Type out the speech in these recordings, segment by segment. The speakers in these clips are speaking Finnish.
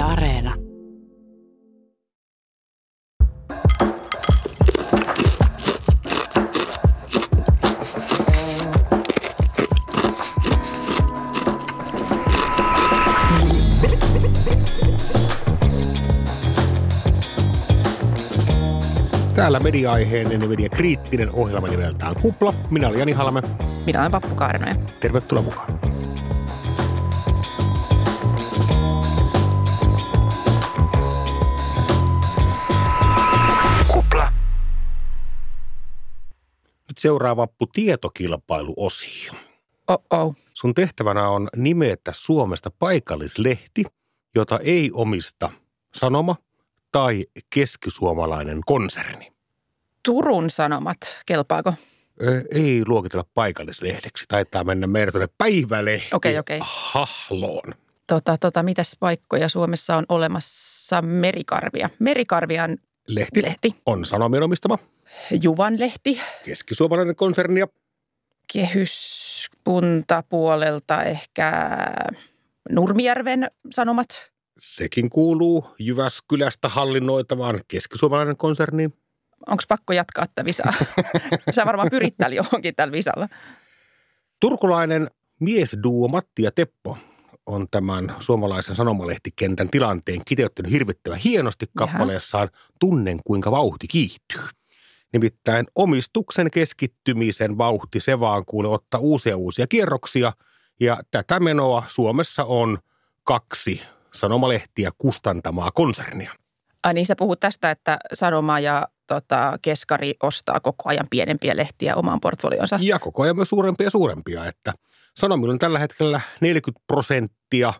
Yle Areena. Täällä media-aiheinen ja media-kriittinen ohjelma nimeltään Kupla. Minä olen Jani Halme. Minä olen Pappu Kaarenoja. Tervetuloa mukaan. Seuraa Vappu tietokilpailuosio. Oh-oh. Sun tehtävänä on nimetä Suomesta paikallislehti, jota ei omista sanoma tai keskisuomalainen konserni. Turun Sanomat, kelpaako? Ö, Ei luokitella paikallislehdeksi. Taitaa mennä meidän tuonne päivälehti Okei, okei. hahloon. Tota, tota, mitäs paikkoja Suomessa on olemassa merikarvia? Merikarvian Lehti, lehti, on sanomien omistama Juvan lehti, keskisuomalainen konserni ja kehyspunta puolelta ehkä Nurmijärven Sanomat. sekin kuuluu Jyväskylästä hallinnoitavaan keskisuomalainen konserniin. Onko pakko jatkaa tätä visaa? Sä varmaan pyrit täällä johonkin tällä visalla. Turkulainen miesduo Matti ja Teppo on tämän suomalaisen sanomalehtikentän tilanteen kiteyttänyt hirvittävän hienosti kappaleessaan Tunnen kuinka vauhti kiihtyy. Nimittäin omistuksen keskittymisen vauhti se vaan kuule ottaa uusia uusia kierroksia ja tätä menoa Suomessa on kaksi sanomalehtiä kustantamaa konsernia. Ai niin, sä puhut tästä, että Sanoma ja tota, Keskari ostaa koko ajan pienempiä lehtiä omaan portfolionsa. Ja koko ajan myös suurempia ja suurempia, että Sanomilla on tällä hetkellä 40 prosenttia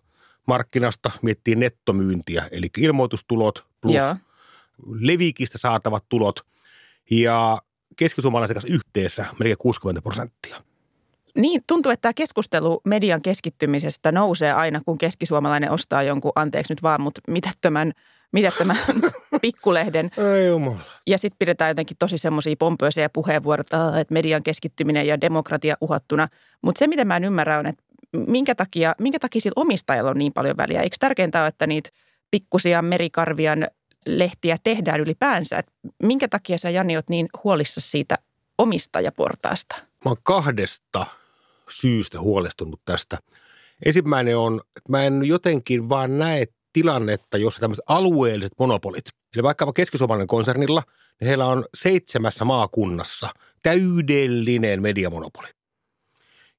markkinasta miettii nettomyyntiä, eli ilmoitustulot plus Joo. levikistä saatavat tulot ja keskisuomalaisen kanssa yhteensä melkein 60 prosenttia. Niin, tuntuu, että tämä keskustelu median keskittymisestä nousee aina, kun keskisuomalainen ostaa jonkun, anteeksi nyt vaan, mutta mitättömän, mitättömän pikkulehden. Ei jumala. Ja sitten pidetään jotenkin tosi semmoisia pompöisiä puheenvuoroja, että, "Aa, että median keskittyminen ja demokratia uhattuna. Mutta se, mitä mä en ymmärrä, on, että minkä takia, minkä takia sillä omistajalla on niin paljon väliä. Eikö tärkeintä ole, että niitä pikkusia merikarvian lehtiä tehdään ylipäänsä? Et minkä takia sä, Jani, oot niin huolissa siitä omistajaportaasta? Mä oon kahdesta syystä huolestunut tästä. Ensimmäinen on, että mä en jotenkin vaan näe tilannetta, jossa tämmöiset alueelliset monopolit, eli vaikkapa keskisuomalainen konsernilla, niin heillä on seitsemässä maakunnassa täydellinen mediamonopoli.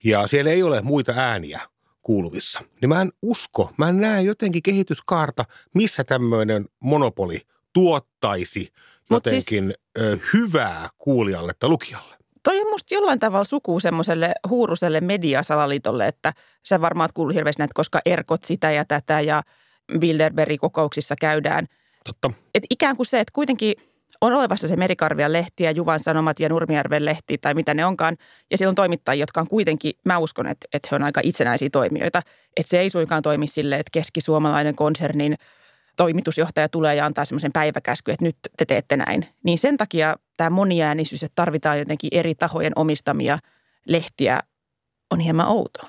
Ja siellä ei ole muita ääniä kuuluvissa. Niin mä en usko, mä en näe jotenkin kehityskaarta, missä tämmöinen monopoli tuottaisi siis- jotenkin ö, hyvää kuulijalle tai lukijalle. Toi on musta jollain tavalla suku semmoiselle huuruselle mediasalaliitolle, että sä varmaan oot kuullut hirveästi näitä, koska erkot sitä ja tätä ja Bilderberg-kokouksissa käydään. Totta. Et ikään kuin se, että kuitenkin on olevassa se Merikarvian lehti ja Juvan Sanomat ja Nurmijärven lehti tai mitä ne onkaan. Ja siellä on toimittajia, jotka on kuitenkin, mä uskon, että, että he on aika itsenäisiä toimijoita. Että se ei suinkaan toimi silleen, että keskisuomalainen konsernin toimitusjohtaja tulee ja antaa semmoisen päiväkäsky, että nyt te teette näin. Niin sen takia tämä moniäänisyys, että tarvitaan jotenkin eri tahojen omistamia lehtiä, on hieman outo.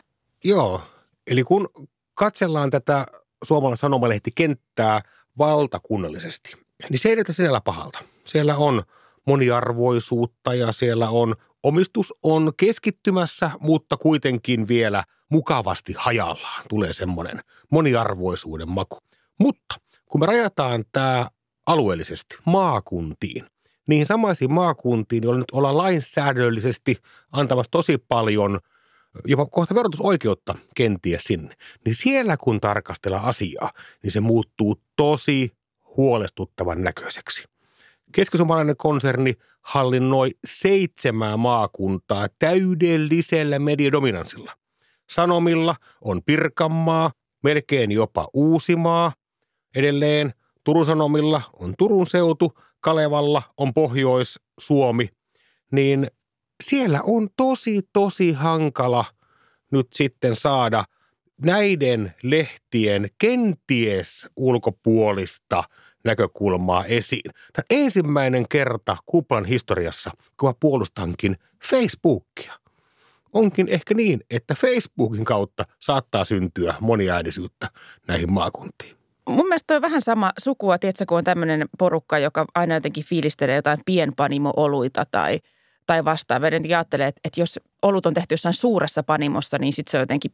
Joo, eli kun katsellaan tätä suomalaisen sanomalehtikenttää valtakunnallisesti, niin se ei näytä sinällä pahalta. Siellä on moniarvoisuutta ja siellä on, omistus on keskittymässä, mutta kuitenkin vielä mukavasti hajallaan. Tulee semmoinen moniarvoisuuden maku. Mutta kun me rajataan tämä alueellisesti maakuntiin, niihin samaisiin maakuntiin, joilla nyt ollaan lainsäädännöllisesti antamassa tosi paljon – jopa kohta verotusoikeutta kenties sinne, niin siellä kun tarkastellaan asiaa, niin se muuttuu tosi huolestuttavan näköiseksi. Keskisuomalainen konserni hallinnoi seitsemää maakuntaa täydellisellä mediadominanssilla. Sanomilla on Pirkanmaa, melkein jopa Uusimaa. Edelleen Turun Sanomilla on Turun seutu, Kalevalla on Pohjois-Suomi. Niin siellä on tosi, tosi hankala nyt sitten saada näiden lehtien kenties ulkopuolista näkökulmaa esiin. Tämä ensimmäinen kerta kuplan historiassa, kun mä puolustankin Facebookia. Onkin ehkä niin, että Facebookin kautta saattaa syntyä moniäänisyyttä näihin maakuntiin. Mun mielestä toi on vähän sama sukua, tiedätkö, kun on tämmöinen porukka, joka aina jotenkin fiilistelee jotain pienpanimo-oluita tai, tai vastaavaa. Jotenkin ajattelee, että, että jos olut on tehty jossain suuressa panimossa, niin sitten se on jotenkin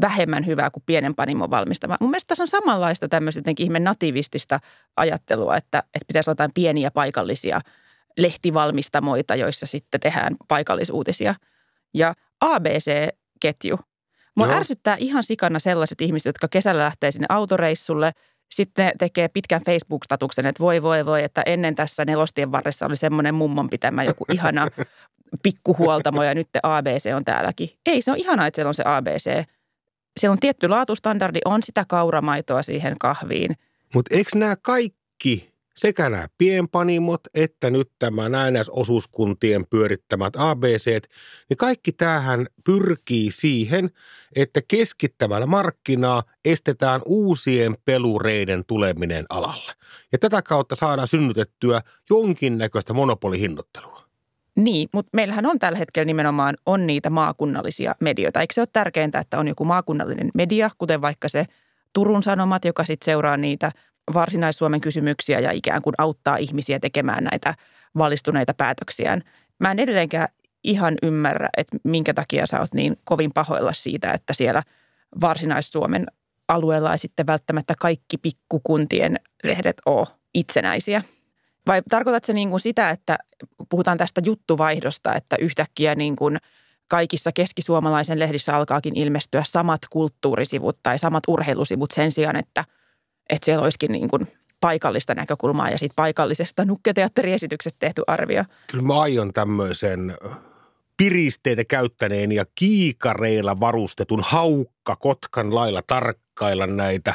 vähemmän hyvää kuin pienen panimon valmistama. Mun mielestä tässä on samanlaista tämmöistä jotenkin ihme nativistista ajattelua, että, että pitäisi olla jotain pieniä paikallisia lehtivalmistamoita, joissa sitten tehdään paikallisuutisia. Ja ABC-ketju. Mua Joo. ärsyttää ihan sikana sellaiset ihmiset, jotka kesällä lähtee sinne autoreissulle. Sitten tekee pitkän Facebook-statuksen, että voi voi voi, että ennen tässä nelostien varressa oli semmoinen mummon pitämä joku ihana pikkuhuoltamo ja nyt ABC on täälläkin. Ei, se on ihanaa, että siellä on se ABC. Siellä on tietty laatustandardi, on sitä kauramaitoa siihen kahviin. Mutta eikö nämä kaikki, sekä nämä pienpanimot että nyt tämä näennäisosuuskuntien pyörittämät ABC, niin kaikki tämähän pyrkii siihen, että keskittämällä markkinaa estetään uusien pelureiden tuleminen alalle. Ja tätä kautta saadaan synnytettyä jonkinnäköistä monopolihinnottelua. Niin, mutta meillähän on tällä hetkellä nimenomaan on niitä maakunnallisia medioita. Eikö se ole tärkeintä, että on joku maakunnallinen media, kuten vaikka se Turun Sanomat, joka sitten seuraa niitä varsinais-Suomen kysymyksiä ja ikään kuin auttaa ihmisiä tekemään näitä valistuneita päätöksiään. Mä en edelleenkään ihan ymmärrä, että minkä takia sä oot niin kovin pahoilla siitä, että siellä varsinais-Suomen alueella ei sitten välttämättä kaikki pikkukuntien lehdet ole itsenäisiä. Vai tarkoitatko niin kuin sitä, että puhutaan tästä juttuvaihdosta, että yhtäkkiä niin kuin kaikissa keskisuomalaisen lehdissä alkaakin ilmestyä samat kulttuurisivut tai samat urheilusivut sen sijaan, että, että siellä olisikin niin kuin paikallista näkökulmaa ja sitten paikallisesta nukketeatteriesitykset tehty arvio. Kyllä mä aion tämmöisen piristeitä käyttäneen ja kiikareilla varustetun haukka Kotkan lailla tarkkailla näitä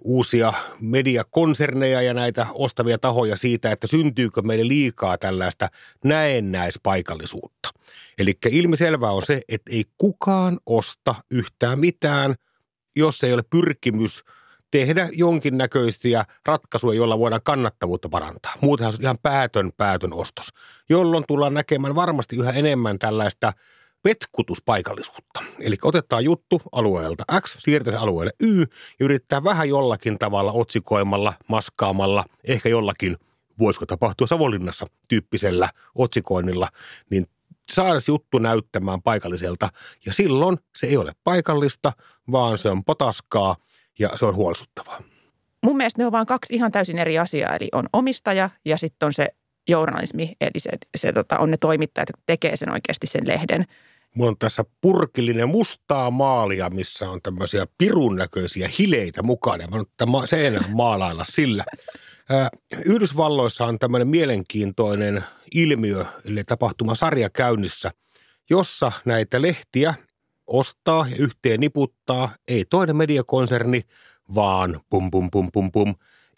uusia mediakonserneja ja näitä ostavia tahoja siitä, että syntyykö meille liikaa tällaista näennäispaikallisuutta. Eli ilmiselvää on se, että ei kukaan osta yhtään mitään, jos ei ole pyrkimys tehdä jonkinnäköisiä ratkaisuja, joilla voidaan kannattavuutta parantaa. Muutenhan se on ihan päätön päätön ostos, jolloin tullaan näkemään varmasti yhä enemmän tällaista petkutuspaikallisuutta. Eli otetaan juttu alueelta X, siirretään se alueelle Y ja yrittää vähän jollakin tavalla otsikoimalla, maskaamalla, ehkä jollakin, voisiko tapahtua Savonlinnassa tyyppisellä otsikoinnilla, niin saada se juttu näyttämään paikalliselta. Ja silloin se ei ole paikallista, vaan se on potaskaa ja se on huolestuttavaa. Mun mielestä ne on vain kaksi ihan täysin eri asiaa, eli on omistaja ja sitten on se journalismi, eli se, se tota, on ne toimittajat, jotka tekee sen oikeasti sen lehden. Mulla on tässä purkillinen mustaa maalia, missä on tämmöisiä pirun näköisiä hileitä mukana. Mä nyt seinään maalailla sillä. Yhdysvalloissa on tämmöinen mielenkiintoinen ilmiö, eli tapahtumasarja käynnissä, jossa näitä lehtiä ostaa ja yhteen niputtaa ei toinen mediakonserni, vaan pum pum pum pum pum,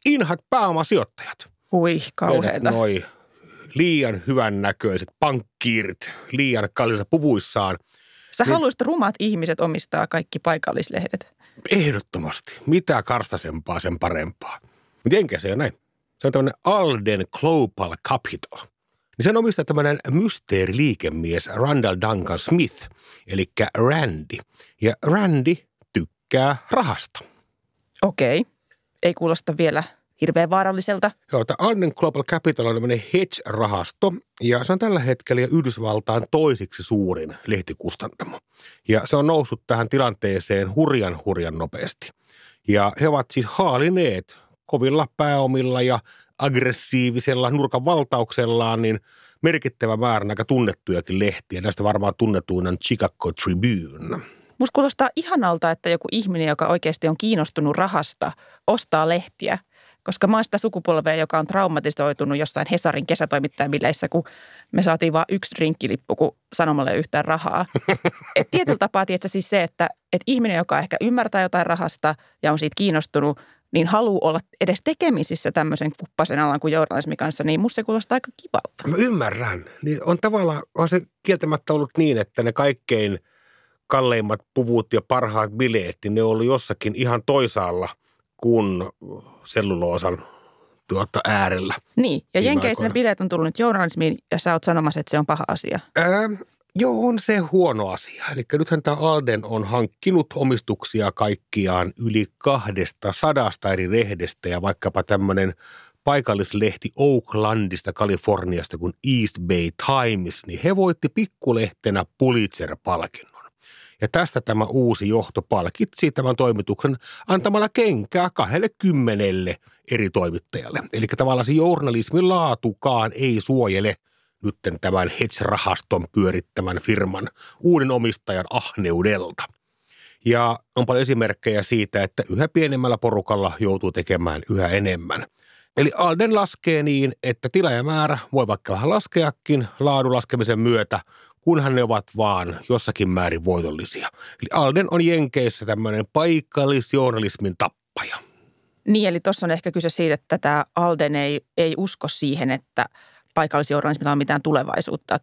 inhat pääomasijoittajat. Hui, kauheeta. Noi liian hyvän näköiset pankkiirit liian kalliissa puvuissaan. Sä Niin- haluaisit rummat ihmiset omistaa kaikki paikallislehdet. Ehdottomasti. Mitä karstasempaa, sen parempaa. Mutta enkä se ole näin. Se on tämmöinen Alden Global Capital. Niin sen omistaa tämmöinen mysteeriliikemies Randall Duncan Smith, eli Randy. Ja Randy tykkää rahasta. Okei, ei kuulosta vielä hirveän vaaralliselta. Joo, tämä Alden Global Capital on tämmöinen hedge-rahasto, ja se on tällä hetkellä Yhdysvaltain toisiksi suurin lehtikustantamo. Ja se on noussut tähän tilanteeseen hurjan hurjan nopeasti. Ja he ovat siis haalineet kovilla pääomilla ja aggressiivisella nurkan valtauksellaan niin merkittävä määrä aika tunnettujakin lehtiä. Näistä varmaan tunnetuin on Chicago Tribune. Musta kuulostaa ihanalta, että joku ihminen, joka oikeasti on kiinnostunut rahasta, ostaa lehtiä. Koska mä oon sitä sukupolvea, joka on traumatisoitunut jossain Hesarin kesätoimittajabileissä, kun me saatiin vain yksi drinkkilippu, kun sanomalle yhtään rahaa. Et tietyllä tapaa, tiedätkö, siis se, että et ihminen, joka ehkä ymmärtää jotain rahasta ja on siitä kiinnostunut, niin haluaa olla edes tekemisissä tämmöisen kuppasen alan kuin journalismi kanssa, niin musta se kuulostaa aika kivalta. Mä ymmärrän. Niin on tavallaan, on se kieltämättä ollut niin, että ne kaikkein kalleimmat puvut ja parhaat bileet, niin ne on ollut jossakin ihan toisaalla kuin selluloosan tuota äärellä. Niin, ja Jenkeissä ne bileet on tullut nyt journalismiin ja sä oot sanomassa, että se on paha asia. Ää, Joo, on se huono asia. Eli nythän tämä Alden on hankkinut omistuksia kaikkiaan yli kahdesta sadasta eri lehdestä ja vaikkapa tämmöinen paikallislehti Oaklandista, Kaliforniasta kuin East Bay Times, niin he voitti pikkulehtenä Pulitzer-palkinnon. Ja tästä tämä uusi johto palkitsi tämän toimituksen antamalla kenkää kahdelle kymmenelle eri toimittajalle. Eli tavallaan se journalismin laatukaan ei suojele nyt tämän hedge-rahaston pyörittämän firman uuden omistajan ahneudelta. Ja on paljon esimerkkejä siitä, että yhä pienemmällä porukalla joutuu tekemään yhä enemmän. Eli Alden laskee niin, että tilajamäärä voi vaikka vähän laskeakin laadun laskemisen myötä, kunhan ne ovat vaan jossakin määrin voitollisia. Eli Alden on Jenkeissä tämmöinen paikallisjournalismin tappaja. Niin, eli tuossa on ehkä kyse siitä, että tämä Alden ei, ei usko siihen, että paikallisjournalismilla on mitään tulevaisuutta.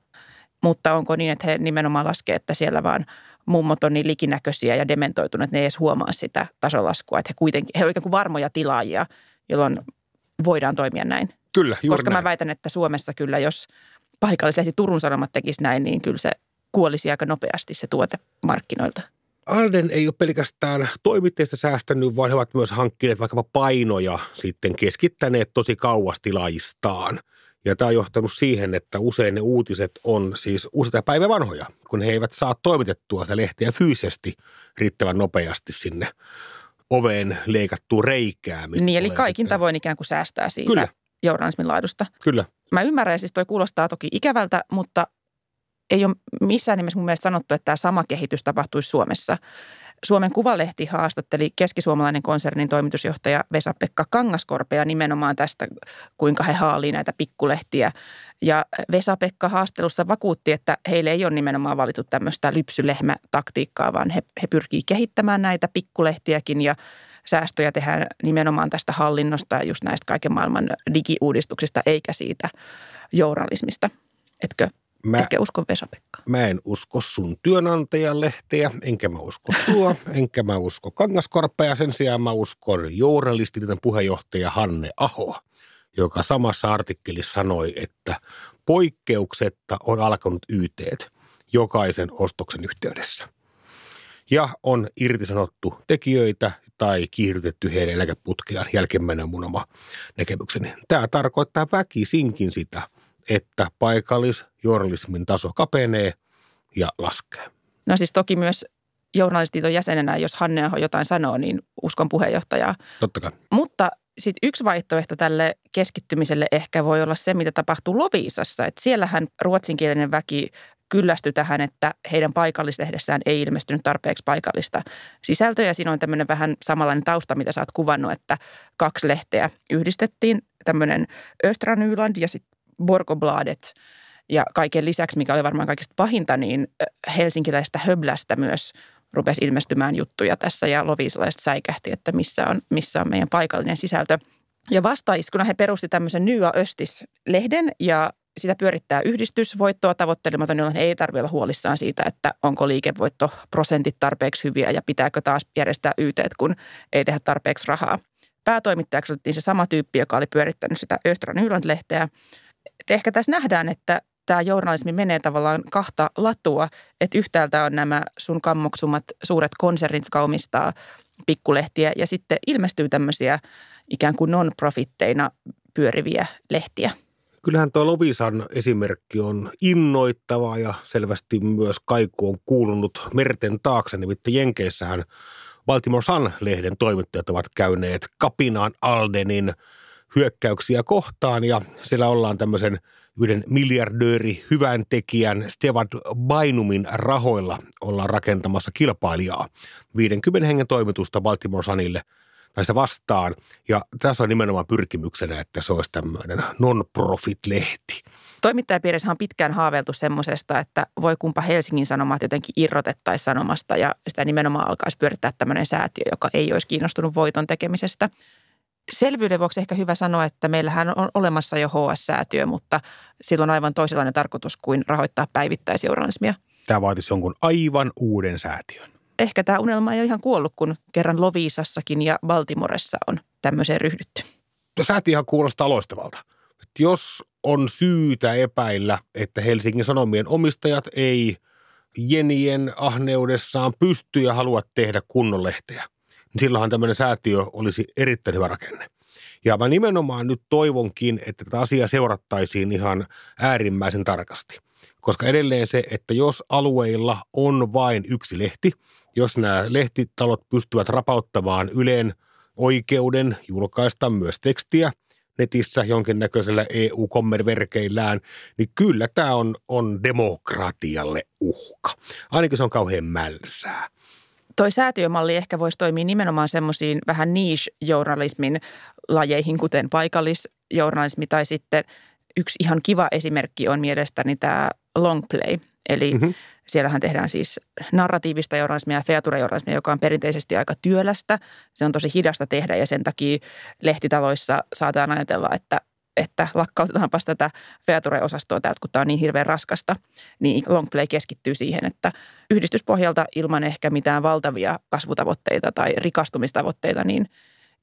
Mutta onko niin, että he nimenomaan laskee, että siellä vaan mummot on niin likinäköisiä ja dementoituneet, että ne ei edes huomaa sitä tasolaskua. Että he kuitenkin, he ovat ikään kuin varmoja tilaajia, jolloin voidaan toimia näin. Kyllä, juuri Koska näin. mä väitän, että Suomessa kyllä, jos paikallislehti Turun Sanomat tekisi näin, niin kyllä se kuolisi aika nopeasti se tuote markkinoilta. Alden ei ole pelkästään toimitteista säästänyt, vaan he ovat myös hankkineet vaikkapa painoja sitten keskittäneet tosi kauas tilaajistaan. Ja tämä on johtanut siihen, että usein ne uutiset on siis useita päivä vanhoja, kun he eivät saa toimitettua sitä lehteä fyysisesti riittävän nopeasti sinne oveen leikattuun reikään. mistä Niin, eli kaikin sitten- tavoin ikään kuin säästää siitä Kyllä. Journalismin laadusta. Kyllä. Mä ymmärrän, siis toi kuulostaa toki ikävältä, mutta ei ole missään nimessä mun mielestä sanottu, että tämä sama kehitys tapahtuisi Suomessa. Suomen Kuvalehti haastatteli keskisuomalainen konsernin toimitusjohtaja Vesa-Pekka Kangaskorpea nimenomaan tästä, kuinka he haalii näitä pikkulehtiä. Ja Vesa-Pekka haastelussa vakuutti, että heille ei ole nimenomaan valittu tämmöistä lypsylehmä-taktiikkaa, vaan he, he pyrkii kehittämään näitä pikkulehtiäkin ja säästöjä tehdään nimenomaan tästä hallinnosta ja just näistä kaiken maailman digiuudistuksista, eikä siitä journalismista. Etkö, Mä, etkö usko Vesa-Pekka? mä en usko sun työnantajan lehteä, enkä mä usko sua, enkä mä usko Kangaskorpea. Sen sijaan mä uskon journalistiliiton puheenjohtaja Hanne Aho, joka samassa artikkelissa sanoi, että poikkeuksetta on alkanut yteet jokaisen ostoksen yhteydessä. Ja on irtisanottu tekijöitä tai kiihdytetty heidän eläkeputkeaan. Jälkimmäinen mun oma näkemykseni. Tämä tarkoittaa väkisinkin sitä, että paikallisjournalismin taso kapenee ja laskee. No siis toki myös journalistiiton jäsenenä, jos Hanne Aho jotain sanoo, niin uskon puheenjohtajaa. Totta kai. Mutta sitten yksi vaihtoehto tälle keskittymiselle ehkä voi olla se, mitä tapahtuu Loviisassa. Että siellähän ruotsinkielinen väki kyllästyi tähän, että heidän paikallislehdessään ei ilmestynyt tarpeeksi paikallista sisältöä. Siinä on tämmöinen vähän samanlainen tausta, mitä sä oot kuvannut, että kaksi lehteä yhdistettiin. Tämmöinen Östranyland ja sitten Borgobladet. Ja kaiken lisäksi, mikä oli varmaan kaikista pahinta, niin helsinkiläistä höblästä myös rupesi ilmestymään juttuja tässä ja loviisalaiset säikähti, että missä on, missä on meidän paikallinen sisältö. Ja vastaiskuna he perusti tämmöisen Nya Östis-lehden ja sitä pyörittää yhdistys voittoa tavoittelematon, jolloin he ei tarvitse olla huolissaan siitä, että onko liikevoittoprosentit tarpeeksi hyviä ja pitääkö taas järjestää yteet, kun ei tehdä tarpeeksi rahaa. Päätoimittajaksi otettiin se sama tyyppi, joka oli pyörittänyt sitä Östra Nyland-lehteä. Et ehkä tässä nähdään, että tämä journalismi menee tavallaan kahta latua, että yhtäältä on nämä sun kammoksumat suuret konsernit, jotka omistaa pikkulehtiä ja sitten ilmestyy tämmöisiä ikään kuin non-profitteina pyöriviä lehtiä. Kyllähän tuo Lovisan esimerkki on innoittava ja selvästi myös kaiku on kuulunut merten taakse. Nimittäin Jenkeissähän Baltimore Sun-lehden toimittajat ovat käyneet kapinaan Aldenin hyökkäyksiä kohtaan ja siellä ollaan tämmöisen yhden miljardööri hyvän tekijän Stewart Bainumin rahoilla ollaan rakentamassa kilpailijaa 50 hengen toimitusta Baltimore Sunille tai sitä vastaan. Ja tässä on nimenomaan pyrkimyksenä, että se olisi tämmöinen non-profit-lehti. Toimittajapiirissä on pitkään haaveiltu semmoisesta, että voi kumpa Helsingin Sanomat jotenkin irrotettaisiin sanomasta ja sitä nimenomaan alkaisi pyörittää tämmöinen säätiö, joka ei olisi kiinnostunut voiton tekemisestä. Selvyyden vuoksi ehkä hyvä sanoa, että meillähän on olemassa jo HS-säätiö, mutta silloin on aivan toisenlainen tarkoitus kuin rahoittaa päivittäisjournalismia. Tämä vaatisi jonkun aivan uuden säätiön. Ehkä tämä unelma ei ole ihan kuollut, kun kerran Loviisassakin ja Baltimoressa on tämmöiseen ryhdytty. Säätiöhän kuulostaa loistavalta. Että jos on syytä epäillä, että Helsingin Sanomien omistajat ei jenien ahneudessaan pystyy ja haluat tehdä kunnon lehteä, niin silloinhan tämmöinen säätiö olisi erittäin hyvä rakenne. Ja mä nimenomaan nyt toivonkin, että tätä asiaa seurattaisiin ihan äärimmäisen tarkasti. Koska edelleen se, että jos alueilla on vain yksi lehti, jos nämä lehtitalot pystyvät rapauttamaan Yleen oikeuden julkaista myös tekstiä netissä jonkinnäköisellä EU-kommerverkeillään, niin kyllä tämä on, on demokratialle uhka. Ainakin se on kauhean mälsää. Toi säätiömalli ehkä voisi toimia nimenomaan semmoisiin vähän niche-journalismin lajeihin, kuten paikallisjournalismi tai sitten yksi ihan kiva esimerkki on mielestäni tämä long play. Eli mm-hmm. Siellähän tehdään siis narratiivista journalismia ja feature-journalismia, joka on perinteisesti aika työlästä. Se on tosi hidasta tehdä ja sen takia lehtitaloissa saataan ajatella, että että lakkautetaanpas tätä feature-osastoa täältä, kun tämä on niin hirveän raskasta, niin Longplay keskittyy siihen, että yhdistyspohjalta ilman ehkä mitään valtavia kasvutavoitteita tai rikastumistavoitteita, niin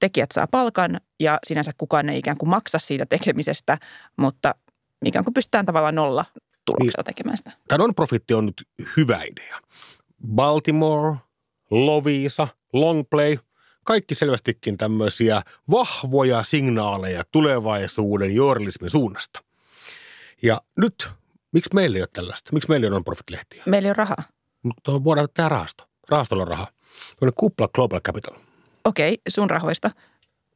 tekijät saa palkan ja sinänsä kukaan ei ikään kuin maksa siitä tekemisestä, mutta ikään kuin pystytään tavallaan nolla tuloksella niin. tekemään sitä. Tämä non-profitti on nyt hyvä idea. Baltimore, Lovisa, Longplay – kaikki selvästikin tämmöisiä vahvoja signaaleja tulevaisuuden journalismin suunnasta. Ja nyt, miksi meillä ei ole tällaista? Miksi meillä on non-profit-lehtiä? Meillä on rahaa. Mutta voidaan tehdä rahasto. Rahastolla on rahaa. Tämmöinen kupla Global Capital. Okei, sun rahoista.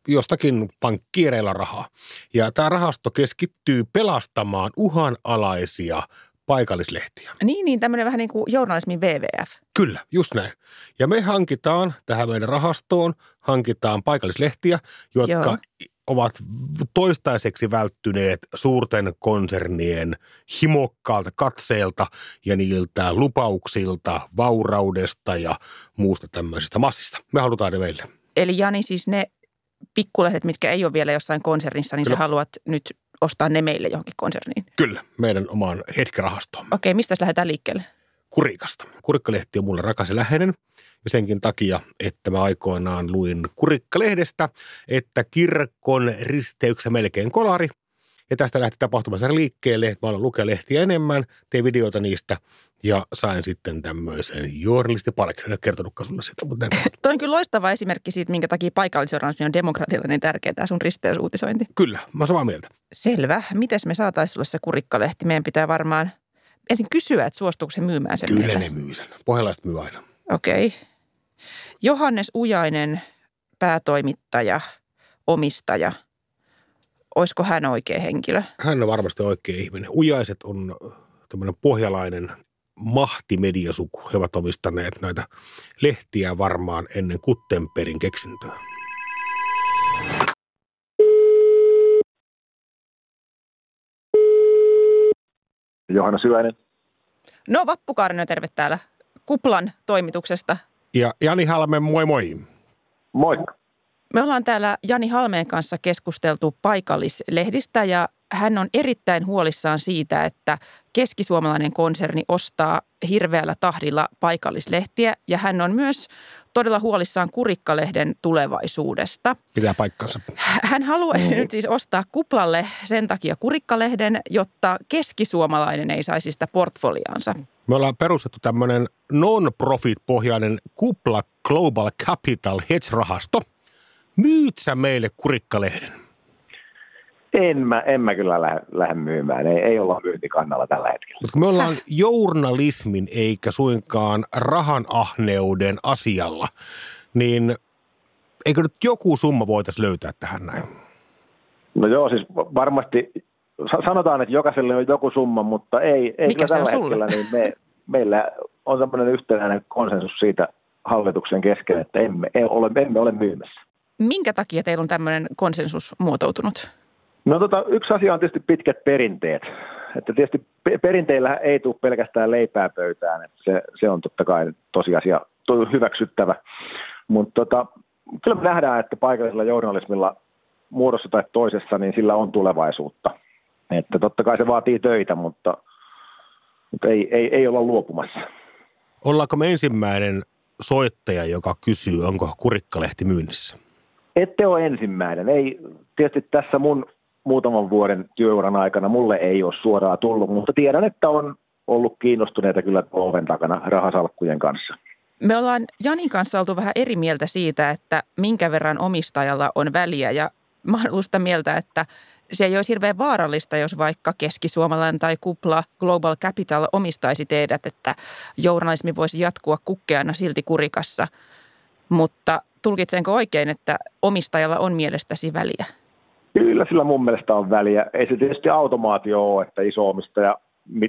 Jostakin pankkiireilla rahaa. Ja tämä rahasto keskittyy pelastamaan uhanalaisia paikallislehtiä. Niin, niin tämmöinen vähän niin kuin journalismin WWF. Kyllä, just näin. Ja me hankitaan tähän meidän rahastoon, hankitaan paikallislehtiä, jotka Joo. ovat toistaiseksi välttyneet suurten konsernien himokkaalta katseelta ja niiltä lupauksilta, vauraudesta ja muusta tämmöisestä massista. Me halutaan ne meille. Eli Jani, siis ne pikkulehdet, mitkä ei ole vielä jossain konsernissa, niin Kyllä. sä haluat nyt ostaa ne meille johonkin konserniin? Kyllä, meidän omaan hetkirahastoon. Okei, mistä lähdetään liikkeelle? Kurikasta. Kurikkalehti on mulle rakas ja läheinen ja senkin takia, että mä aikoinaan luin Kurikkalehdestä, että kirkon risteyksessä melkein kolari – ja tästä lähti tapahtumassa liikkeelle, että mä aloin lukea lehtiä enemmän, tein videoita niistä ja sain sitten tämmöisen journalistipalkinnon. En kertonutkaan sulle sitä, mutta Toi on kyllä loistava esimerkki siitä, minkä takia paikallisjournalismi on demokratialle niin tärkeää, tämä sun risteysuutisointi. Kyllä, mä oon samaa mieltä. Selvä. Mites me saataisiin sulle se kurikkalehti? Meidän pitää varmaan ensin kysyä, että suostuuko se myymään sen Kyllä meille. ne myy sen. Pohjalaiset myy aina. Okei. Okay. Johannes Ujainen, päätoimittaja, omistaja – olisiko hän oikea henkilö? Hän on varmasti oikea ihminen. Ujaiset on tämmöinen pohjalainen mahtimediasuku. He ovat omistaneet näitä lehtiä varmaan ennen Kuttenperin keksintöä. Johanna Syväinen. No Vappukaarinen, terve täällä Kuplan toimituksesta. Ja Jani Halme, moi moi. Moikka. Me ollaan täällä Jani Halmeen kanssa keskusteltu paikallislehdistä ja hän on erittäin huolissaan siitä, että keskisuomalainen konserni ostaa hirveällä tahdilla paikallislehtiä ja hän on myös todella huolissaan Kurikkalehden tulevaisuudesta. Pitää paikkansa. Hän haluaisi mm. nyt siis ostaa kuplalle sen takia Kurikkalehden, jotta keskisuomalainen ei saisi sitä portfoliaansa. Me ollaan perustettu tämmöinen non-profit-pohjainen kupla Global Capital Hedge-rahasto – Myyt sä meille kurikkalehden? En mä, en mä kyllä lähde, lähde myymään. Ei, ei olla myyntikannalla tällä hetkellä. Mutta me ollaan journalismin eikä suinkaan rahanahneuden asialla, niin eikö nyt joku summa voitaisiin löytää tähän näin? No joo, siis varmasti sanotaan, että jokaiselle on joku summa, mutta ei, ei Mikä tällä hetkellä, niin me, meillä on sellainen yhtenäinen konsensus siitä hallituksen kesken, että emme, emme, ole, emme ole myymässä. Minkä takia teillä on tämmöinen konsensus muotoutunut? No tota, yksi asia on tietysti pitkät perinteet. Että tietysti perinteillä ei tule pelkästään leipää pöytään, että se, se on totta kai tosiasia hyväksyttävä. Mutta tota, kyllä me nähdään, että paikallisella journalismilla muodossa tai toisessa, niin sillä on tulevaisuutta. Että totta kai se vaatii töitä, mutta, mutta ei, ei, ei olla luopumassa. Ollaanko me ensimmäinen soittaja, joka kysyy, onko kurikkalehti myynnissä? Ette ole ensimmäinen. Ei, tietysti tässä mun muutaman vuoden työuran aikana mulle ei ole suoraan tullut, mutta tiedän, että on ollut kiinnostuneita kyllä oven takana rahasalkkujen kanssa. Me ollaan Janin kanssa oltu vähän eri mieltä siitä, että minkä verran omistajalla on väliä ja olen mieltä, että se ei olisi hirveän vaarallista, jos vaikka keskisuomalainen tai kupla Global Capital omistaisi teidät, että journalismi voisi jatkua kukkeana silti kurikassa. Mutta tulkitsenko oikein, että omistajalla on mielestäsi väliä? Kyllä sillä mun mielestä on väliä. Ei se tietysti automaatio ole, että iso omistaja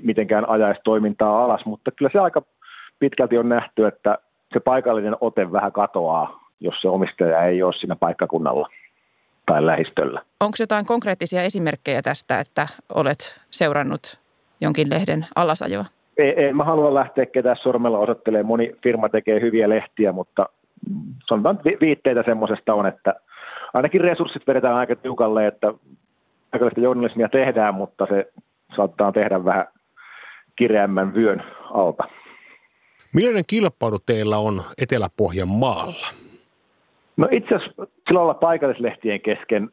mitenkään ajaisi toimintaa alas, mutta kyllä se aika pitkälti on nähty, että se paikallinen ote vähän katoaa, jos se omistaja ei ole siinä paikkakunnalla tai lähistöllä. Onko jotain konkreettisia esimerkkejä tästä, että olet seurannut jonkin lehden alasajoa? Ei, ei mä halua lähteä ketään sormella osoittelemaan. Moni firma tekee hyviä lehtiä, mutta sanotaan viitteitä semmoisesta on, että ainakin resurssit vedetään aika tiukalle, että paikallista journalismia tehdään, mutta se saattaa tehdä vähän kireämmän vyön alta. Millainen kilpailu teillä on Etelä-Pohjan maalla? No itse asiassa sillä lailla paikallislehtien kesken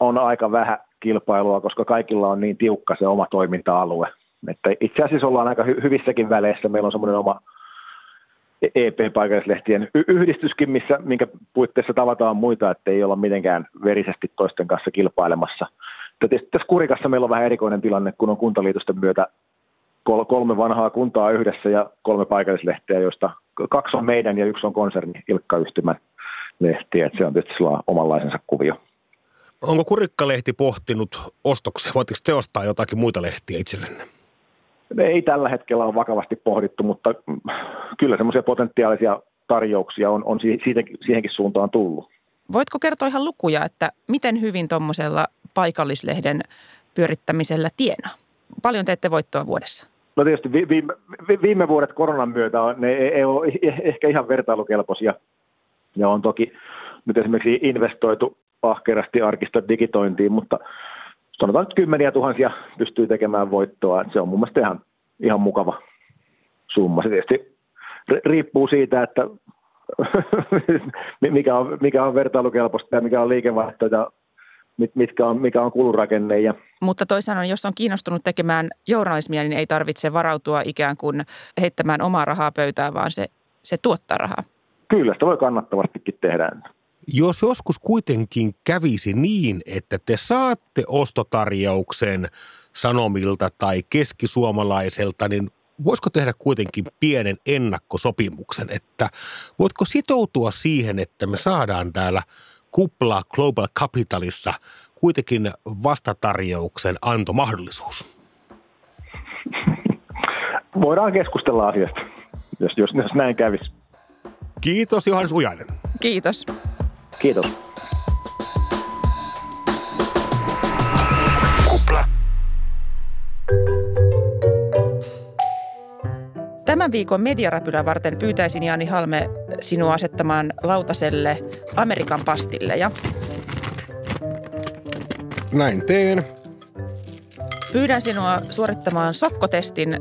on aika vähän kilpailua, koska kaikilla on niin tiukka se oma toiminta-alue. Että itse asiassa ollaan aika hy- hyvissäkin väleissä. Meillä on semmoinen oma EP-paikallislehtien yhdistyskin, missä, minkä puitteissa tavataan muita, että ei olla mitenkään verisesti toisten kanssa kilpailemassa. Tietysti tässä Kurikassa meillä on vähän erikoinen tilanne, kun on kuntaliitosten myötä kolme vanhaa kuntaa yhdessä ja kolme paikallislehteä, joista kaksi on meidän ja yksi on konserni Ilkka-yhtymän lehtiä. Että se on tietysti omanlaisensa kuvio. Onko Kurikkalehti pohtinut ostoksia? Voitteko te ostaa jotakin muita lehtiä itsellenne? Ei tällä hetkellä ole vakavasti pohdittu, mutta kyllä semmoisia potentiaalisia tarjouksia on, on siihenkin, siihenkin suuntaan tullut. Voitko kertoa ihan lukuja, että miten hyvin tuommoisella paikallislehden pyörittämisellä tienaa? Paljon teette voittoa vuodessa? No tietysti viime, viime vuodet koronan myötä ne ei ole ehkä ihan vertailukelpoisia. Ja on toki nyt esimerkiksi investoitu ahkerasti arkista digitointiin, mutta sanotaan että kymmeniä tuhansia pystyy tekemään voittoa. Se on mun mielestä ihan, ihan mukava summa. Se tietysti riippuu siitä, että mikä on, mikä on vertailukelpoista ja mikä on liikevaihto ja mitkä on, mikä on kulurakenne. Ja... Mutta toisaalta, jos on kiinnostunut tekemään journalismia, niin ei tarvitse varautua ikään kuin heittämään omaa rahaa pöytään, vaan se, se tuottaa rahaa. Kyllä, sitä voi kannattavastikin tehdä. Jos joskus kuitenkin kävisi niin, että te saatte ostotarjouksen Sanomilta tai keskisuomalaiselta, niin voisiko tehdä kuitenkin pienen ennakkosopimuksen, että voitko sitoutua siihen, että me saadaan täällä kupla Global Capitalissa kuitenkin vastatarjouksen antomahdollisuus? Voidaan keskustella asiasta, jos, jos, jos näin kävisi. Kiitos Johannes Ujainen. Kiitos. Kiitos. Kupla. Tämän viikon mediaräpylä varten pyytäisin Jaani Halme sinua asettamaan lautaselle Amerikan pastilleja. Näin teen. Pyydän sinua suorittamaan sokkotestin.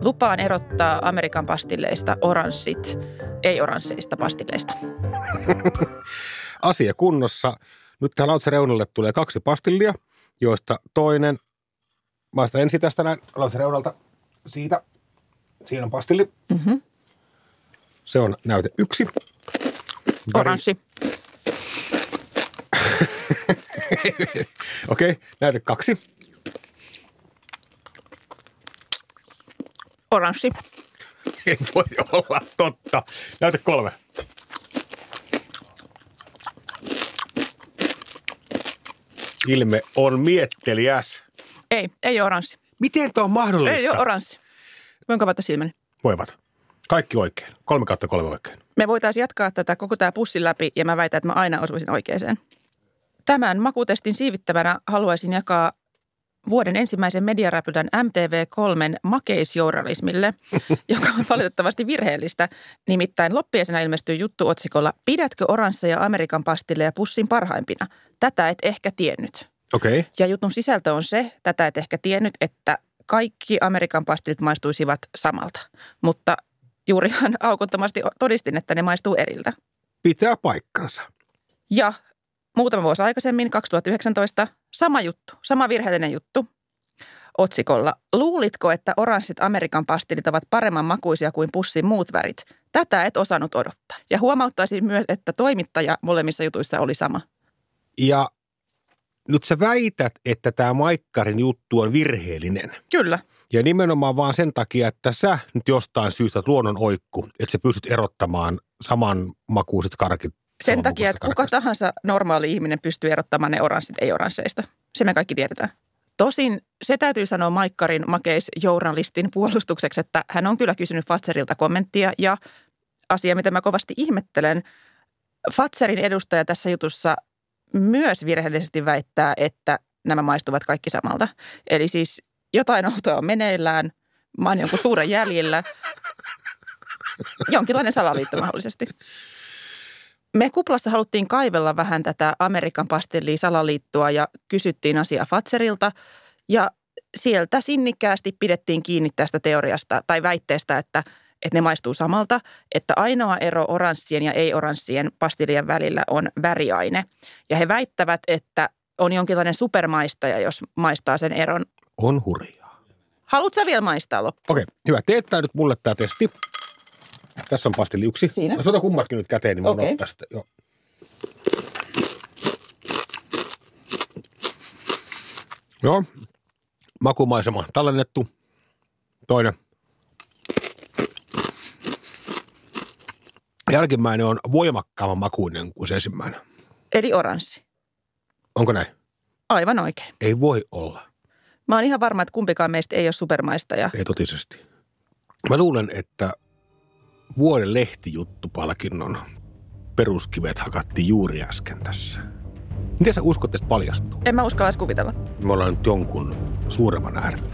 Lupaan erottaa Amerikan pastilleista oranssit, ei oransseista pastilleista. Asia kunnossa. Nyt tähän reunalle tulee kaksi pastillia, joista toinen, maista ensin tästä näin reunalta siitä. Siinä on pastilli. Mm-hmm. Se on näyte yksi. Oranssi. Okei, okay, näyte kaksi. Oranssi. Ei voi olla totta. Näyte kolme. Ilme on mietteliäs. Ei, ei ole oranssi. Miten tämä on mahdollista? Ei ole oranssi. Voinko avata silmäni? Voivat. Kaikki oikein. Kolme kautta kolme oikein. Me voitaisiin jatkaa tätä koko tämä pussi läpi ja mä väitän, että mä aina osuisin oikeeseen. Tämän makutestin siivittävänä haluaisin jakaa vuoden ensimmäisen mediaräpylän MTV3 makeisjournalismille, joka on valitettavasti virheellistä. Nimittäin loppiaisena ilmestyy juttu otsikolla Pidätkö oransseja Amerikan pastille pussin parhaimpina? Tätä et ehkä tiennyt. Okei. Okay. Ja jutun sisältö on se, tätä et ehkä tiennyt, että kaikki Amerikan pastilit maistuisivat samalta. Mutta juurihan aukottomasti todistin, että ne maistuu eriltä. Pitää paikkansa. Ja muutama vuosi aikaisemmin, 2019, sama juttu, sama virheellinen juttu. otsikolla Luulitko, että oranssit Amerikan pastillit ovat paremman makuisia kuin pussin muut värit? Tätä et osannut odottaa. Ja huomauttaisin myös, että toimittaja molemmissa jutuissa oli sama. Ja nyt sä väität, että tämä Maikkarin juttu on virheellinen. Kyllä. Ja nimenomaan vaan sen takia, että sä nyt jostain syystä luonnon oikku, että sä pystyt erottamaan saman makuiset karkit. Sen takia, että kuka tahansa normaali ihminen pystyy erottamaan ne oranssit ei-oransseista. Se me kaikki tiedetään. Tosin se täytyy sanoa Maikkarin makeisjournalistin puolustukseksi, että hän on kyllä kysynyt Fatserilta kommenttia ja asia, mitä mä kovasti ihmettelen. Fatserin edustaja tässä jutussa myös virheellisesti väittää, että nämä maistuvat kaikki samalta. Eli siis jotain outoa on meneillään, mä oon jonkun suuren jäljellä, jonkinlainen salaliitto mahdollisesti. Me kuplassa haluttiin kaivella vähän tätä Amerikan pastellia salaliittoa ja kysyttiin asiaa Fatserilta ja sieltä sinnikkäästi pidettiin kiinni tästä teoriasta tai väitteestä, että, että ne maistuu samalta, että ainoa ero oranssien ja ei-oranssien pastillien välillä on väriaine. Ja he väittävät, että on jonkinlainen supermaistaja, jos maistaa sen eron. On hurjaa. Haluatko sä vielä maistaa loppuun? Okei, hyvä. Teettää nyt mulle tämä testi. Tässä on pastilli yksi. Siinä. Jos otan kummatkin nyt käteen, niin mä okay. tästä. Joo. Joo. Makumaisema tallennettu. Toinen. Jälkimmäinen on voimakkaamman makuinen kuin se ensimmäinen. Eli oranssi. Onko näin? Aivan oikein. Ei voi olla. Mä oon ihan varma, että kumpikaan meistä ei ole supermaistaja. Ei totisesti. Mä luulen, että vuoden lehtijuttupalkinnon peruskivet hakattiin juuri äsken tässä. Miten sä uskot, että tästä paljastuu? En mä uskalla kuvitella. Me ollaan nyt jonkun suuremman äärellä.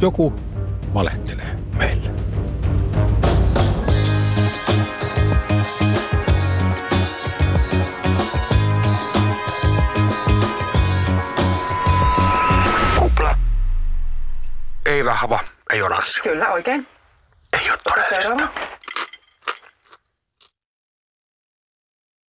Joku valehtelee meille. Ei vahva, ei oranssi. Kyllä, oikein. Ei ole todellista.